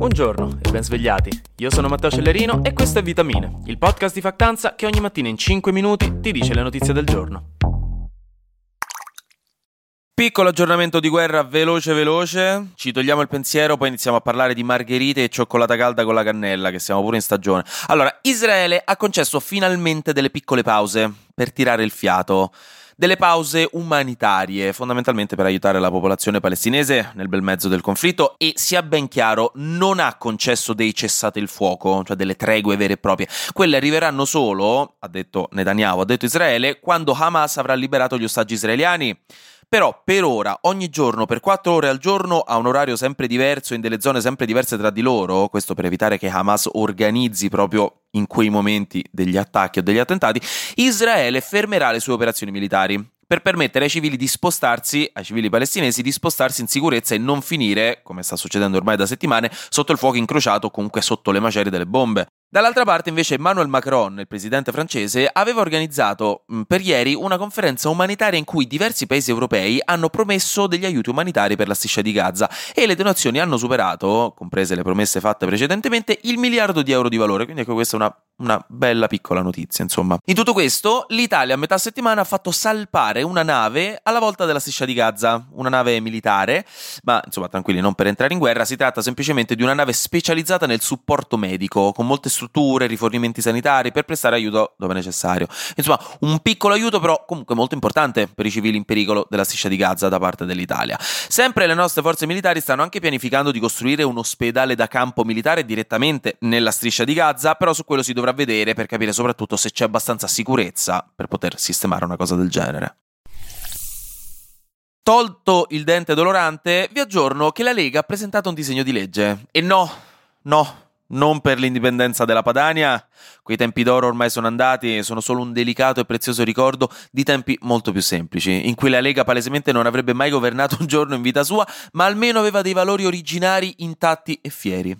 Buongiorno e ben svegliati. Io sono Matteo Cellerino e questo è Vitamine, il podcast di Factanza che ogni mattina in 5 minuti ti dice le notizie del giorno. Piccolo aggiornamento di guerra veloce veloce, ci togliamo il pensiero, poi iniziamo a parlare di margherite e cioccolata calda con la cannella, che siamo pure in stagione. Allora, Israele ha concesso finalmente delle piccole pause per tirare il fiato delle pause umanitarie, fondamentalmente per aiutare la popolazione palestinese nel bel mezzo del conflitto e sia ben chiaro, non ha concesso dei cessate il fuoco, cioè delle tregue vere e proprie. Quelle arriveranno solo, ha detto Netanyahu, ha detto Israele, quando Hamas avrà liberato gli ostaggi israeliani. Però per ora, ogni giorno, per 4 ore al giorno, a un orario sempre diverso, in delle zone sempre diverse tra di loro, questo per evitare che Hamas organizzi proprio in quei momenti degli attacchi o degli attentati, Israele fermerà le sue operazioni militari per permettere ai civili di spostarsi, ai civili palestinesi di spostarsi in sicurezza e non finire, come sta succedendo ormai da settimane, sotto il fuoco incrociato o comunque sotto le macerie delle bombe. Dall'altra parte invece Emmanuel Macron, il presidente francese, aveva organizzato per ieri una conferenza umanitaria in cui diversi paesi europei hanno promesso degli aiuti umanitari per la striscia di Gaza e le donazioni hanno superato, comprese le promesse fatte precedentemente, il miliardo di euro di valore, quindi ecco questa è una una bella piccola notizia, insomma. In tutto questo, l'Italia a metà settimana ha fatto salpare una nave alla volta della striscia di Gaza, una nave militare, ma insomma, tranquilli, non per entrare in guerra, si tratta semplicemente di una nave specializzata nel supporto medico, con molte strutture, rifornimenti sanitari per prestare aiuto dove necessario. Insomma, un piccolo aiuto però comunque molto importante per i civili in pericolo della striscia di Gaza da parte dell'Italia. Sempre le nostre forze militari stanno anche pianificando di costruire un ospedale da campo militare direttamente nella striscia di Gaza, però su quello si dovrà vedere per capire soprattutto se c'è abbastanza sicurezza per poter sistemare una cosa del genere. Tolto il dente dolorante, vi aggiorno che la Lega ha presentato un disegno di legge. E no, no, non per l'indipendenza della Padania, quei tempi d'oro ormai sono andati sono solo un delicato e prezioso ricordo di tempi molto più semplici, in cui la Lega palesemente non avrebbe mai governato un giorno in vita sua, ma almeno aveva dei valori originari intatti e fieri.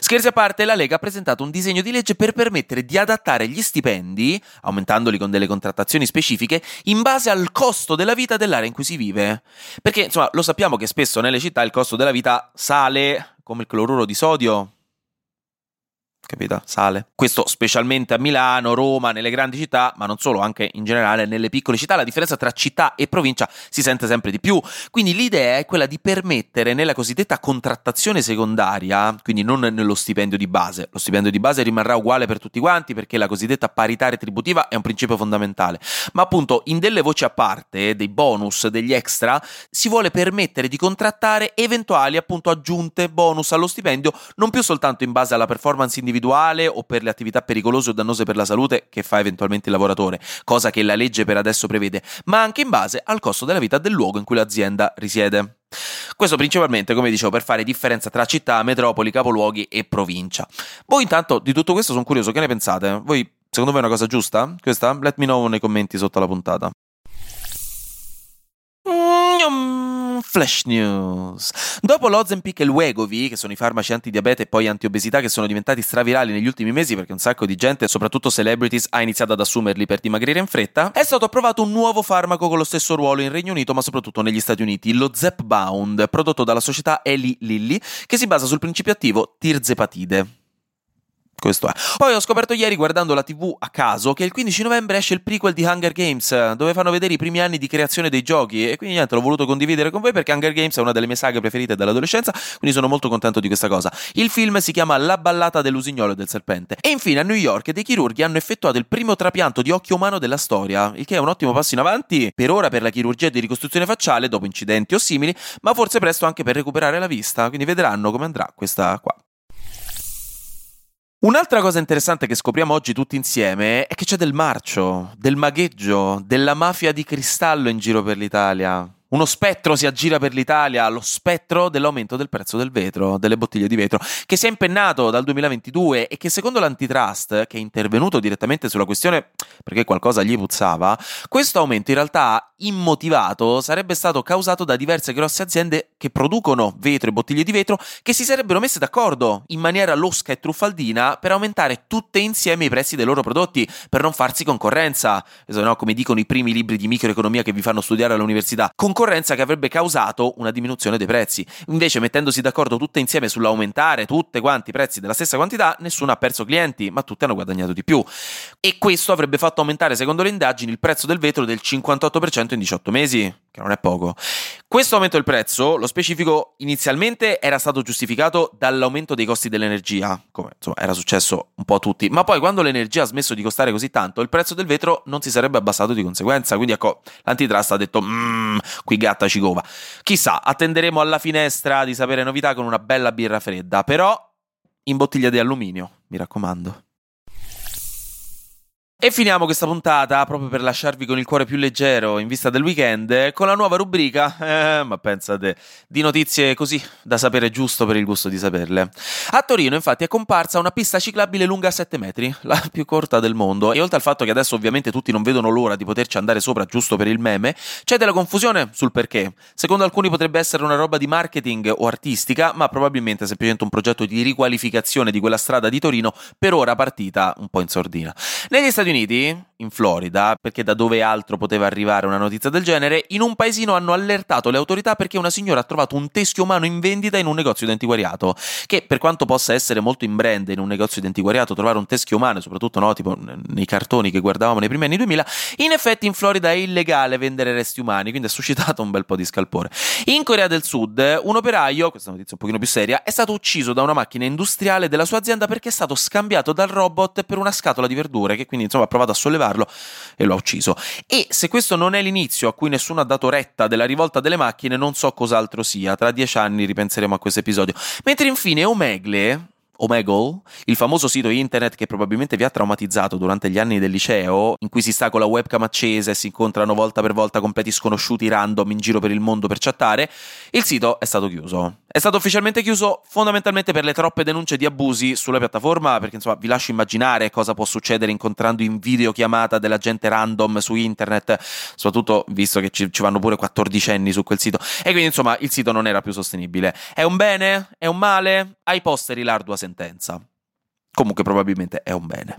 Scherzi a parte, la Lega ha presentato un disegno di legge per permettere di adattare gli stipendi, aumentandoli con delle contrattazioni specifiche, in base al costo della vita dell'area in cui si vive. Perché, insomma, lo sappiamo che spesso nelle città il costo della vita sale come il cloruro di sodio, capito? Sale. Questo specialmente a Milano, Roma, nelle grandi città, ma non solo, anche in generale nelle piccole città, la differenza tra città e provincia si sente sempre di più. Quindi l'idea è quella di permettere nella cosiddetta contrattazione secondaria, quindi non nello stipendio di base, lo stipendio di base rimarrà uguale per tutti quanti perché la cosiddetta parità retributiva è un principio fondamentale, ma appunto in delle voci a parte, dei bonus, degli extra, si vuole permettere di contrattare eventuali appunto aggiunte bonus allo stipendio, non più soltanto in base alla performance individuale, individuale o per le attività pericolose o dannose per la salute che fa eventualmente il lavoratore, cosa che la legge per adesso prevede, ma anche in base al costo della vita del luogo in cui l'azienda risiede. Questo principalmente, come dicevo, per fare differenza tra città, metropoli, capoluoghi e provincia. Voi intanto di tutto questo sono curioso, che ne pensate? Voi, secondo voi è una cosa giusta? Questa? Let me know nei commenti sotto la puntata. Flash News. Dopo l'Ozempic e il Wegovy, che sono i farmaci antidiabete e poi antiobesità che sono diventati stravirali negli ultimi mesi perché un sacco di gente, soprattutto celebrities, ha iniziato ad assumerli per dimagrire in fretta, è stato approvato un nuovo farmaco con lo stesso ruolo in Regno Unito ma soprattutto negli Stati Uniti, lo Zepbound, prodotto dalla società Eli Lilly, che si basa sul principio attivo tirzepatide. Questo è. Poi ho scoperto ieri guardando la TV a caso che il 15 novembre esce il prequel di Hunger Games, dove fanno vedere i primi anni di creazione dei giochi e quindi niente, l'ho voluto condividere con voi perché Hunger Games è una delle mie saghe preferite dall'adolescenza, quindi sono molto contento di questa cosa. Il film si chiama La ballata dell'usignolo e del serpente. E infine a New York dei chirurghi hanno effettuato il primo trapianto di occhio umano della storia, il che è un ottimo passo in avanti per ora per la chirurgia di ricostruzione facciale dopo incidenti o simili, ma forse presto anche per recuperare la vista, quindi vedranno come andrà questa qua. Un'altra cosa interessante che scopriamo oggi tutti insieme è che c'è del marcio, del magheggio, della mafia di cristallo in giro per l'Italia. Uno spettro si aggira per l'Italia, lo spettro dell'aumento del prezzo del vetro, delle bottiglie di vetro, che si è impennato dal 2022 e che secondo l'antitrust, che è intervenuto direttamente sulla questione perché qualcosa gli puzzava, questo aumento in realtà immotivato sarebbe stato causato da diverse grosse aziende che producono vetro e bottiglie di vetro che si sarebbero messe d'accordo in maniera losca e truffaldina per aumentare tutte insieme i prezzi dei loro prodotti, per non farsi concorrenza, no? come dicono i primi libri di microeconomia che vi fanno studiare all'università. Concorrenza concorrenza che avrebbe causato una diminuzione dei prezzi. Invece, mettendosi d'accordo tutte insieme sull'aumentare tutti quanti i prezzi della stessa quantità, nessuno ha perso clienti, ma tutti hanno guadagnato di più. E questo avrebbe fatto aumentare, secondo le indagini, il prezzo del vetro del 58% in 18 mesi, che non è poco. Questo aumento del prezzo, lo specifico, inizialmente era stato giustificato dall'aumento dei costi dell'energia, come insomma era successo un po' a tutti, ma poi quando l'energia ha smesso di costare così tanto, il prezzo del vetro non si sarebbe abbassato di conseguenza, quindi ecco, l'antitrust ha detto, mmm, qui gatta ci cova. Chissà, attenderemo alla finestra di sapere novità con una bella birra fredda, però in bottiglia di alluminio, mi raccomando. E finiamo questa puntata proprio per lasciarvi con il cuore più leggero in vista del weekend con la nuova rubrica, eh, ma pensate, di notizie così da sapere giusto per il gusto di saperle. A Torino infatti è comparsa una pista ciclabile lunga 7 metri, la più corta del mondo e oltre al fatto che adesso ovviamente tutti non vedono l'ora di poterci andare sopra giusto per il meme, c'è della confusione sul perché. Secondo alcuni potrebbe essere una roba di marketing o artistica, ma probabilmente semplicemente un progetto di riqualificazione di quella strada di Torino per ora partita un po' in sordina. Negli Stati Uniti, in Florida, perché da dove altro poteva arrivare una notizia del genere, in un paesino hanno allertato le autorità perché una signora ha trovato un teschio umano in vendita in un negozio di antiquariato, che per quanto possa essere molto in brand in un negozio di antiquariato trovare un teschio umano, soprattutto no, tipo nei cartoni che guardavamo nei primi anni 2000, in effetti in Florida è illegale vendere resti umani, quindi ha suscitato un bel po' di scalpore. In Corea del Sud, un operaio, questa notizia un pochino più seria, è stato ucciso da una macchina industriale della sua azienda perché è stato scambiato dal robot per una scatola di verdure che quindi insomma ha provato a sollevarlo e lo ha ucciso. E se questo non è l'inizio a cui nessuno ha dato retta della rivolta delle macchine, non so cos'altro sia. Tra dieci anni ripenseremo a questo episodio. Mentre infine Omegle, Omegle, il famoso sito internet che probabilmente vi ha traumatizzato durante gli anni del liceo, in cui si sta con la webcam accesa e si incontrano volta per volta completi sconosciuti random in giro per il mondo per chattare, il sito è stato chiuso. È stato ufficialmente chiuso fondamentalmente per le troppe denunce di abusi sulla piattaforma, perché insomma vi lascio immaginare cosa può succedere incontrando in videochiamata della gente random su internet, soprattutto visto che ci, ci vanno pure 14 anni su quel sito. E quindi insomma il sito non era più sostenibile. È un bene? È un male? Ai posteri l'ardua sentenza. Comunque probabilmente è un bene.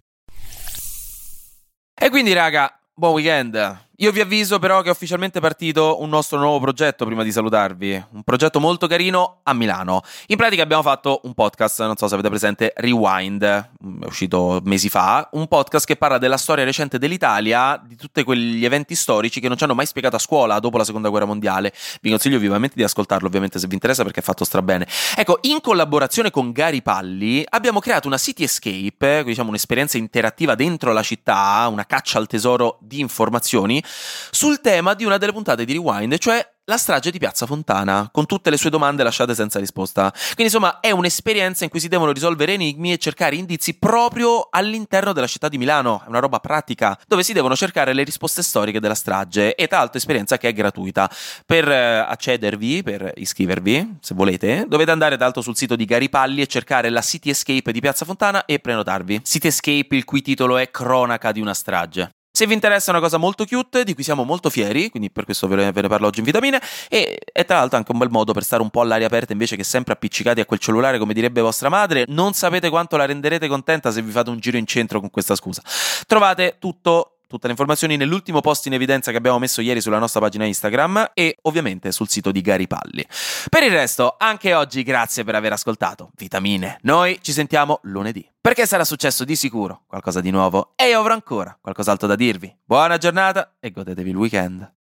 E quindi raga, buon weekend. Io vi avviso però che è ufficialmente partito un nostro nuovo progetto prima di salutarvi, un progetto molto carino a Milano. In pratica abbiamo fatto un podcast, non so se avete presente, Rewind, è uscito mesi fa, un podcast che parla della storia recente dell'Italia, di tutti quegli eventi storici che non ci hanno mai spiegato a scuola dopo la Seconda Guerra Mondiale. Vi consiglio vivamente di ascoltarlo, ovviamente se vi interessa perché è fatto strabene. Ecco, in collaborazione con Gary Palli abbiamo creato una City Escape, diciamo un'esperienza interattiva dentro la città, una caccia al tesoro di informazioni sul tema di una delle puntate di Rewind, cioè la strage di Piazza Fontana, con tutte le sue domande lasciate senza risposta. Quindi, insomma, è un'esperienza in cui si devono risolvere enigmi e cercare indizi proprio all'interno della città di Milano. È una roba pratica, dove si devono cercare le risposte storiche della strage. E tra l'altro, esperienza che è gratuita. Per eh, accedervi, per iscrivervi, se volete, dovete andare tra l'altro sul sito di Garipalli e cercare la City Escape di Piazza Fontana e prenotarvi. City Escape, il cui titolo è Cronaca di una strage. Se vi interessa una cosa molto cute, di cui siamo molto fieri, quindi per questo ve ne, ve ne parlo oggi in vitamine, e è tra l'altro anche un bel modo per stare un po' all'aria aperta invece che sempre appiccicati a quel cellulare, come direbbe vostra madre. Non sapete quanto la renderete contenta se vi fate un giro in centro con questa scusa. Trovate tutto tutte le informazioni nell'ultimo post in evidenza che abbiamo messo ieri sulla nostra pagina Instagram e ovviamente sul sito di Gary Palli. Per il resto, anche oggi grazie per aver ascoltato Vitamine. Noi ci sentiamo lunedì. Perché sarà successo di sicuro qualcosa di nuovo e io avrò ancora qualcos'altro da dirvi. Buona giornata e godetevi il weekend.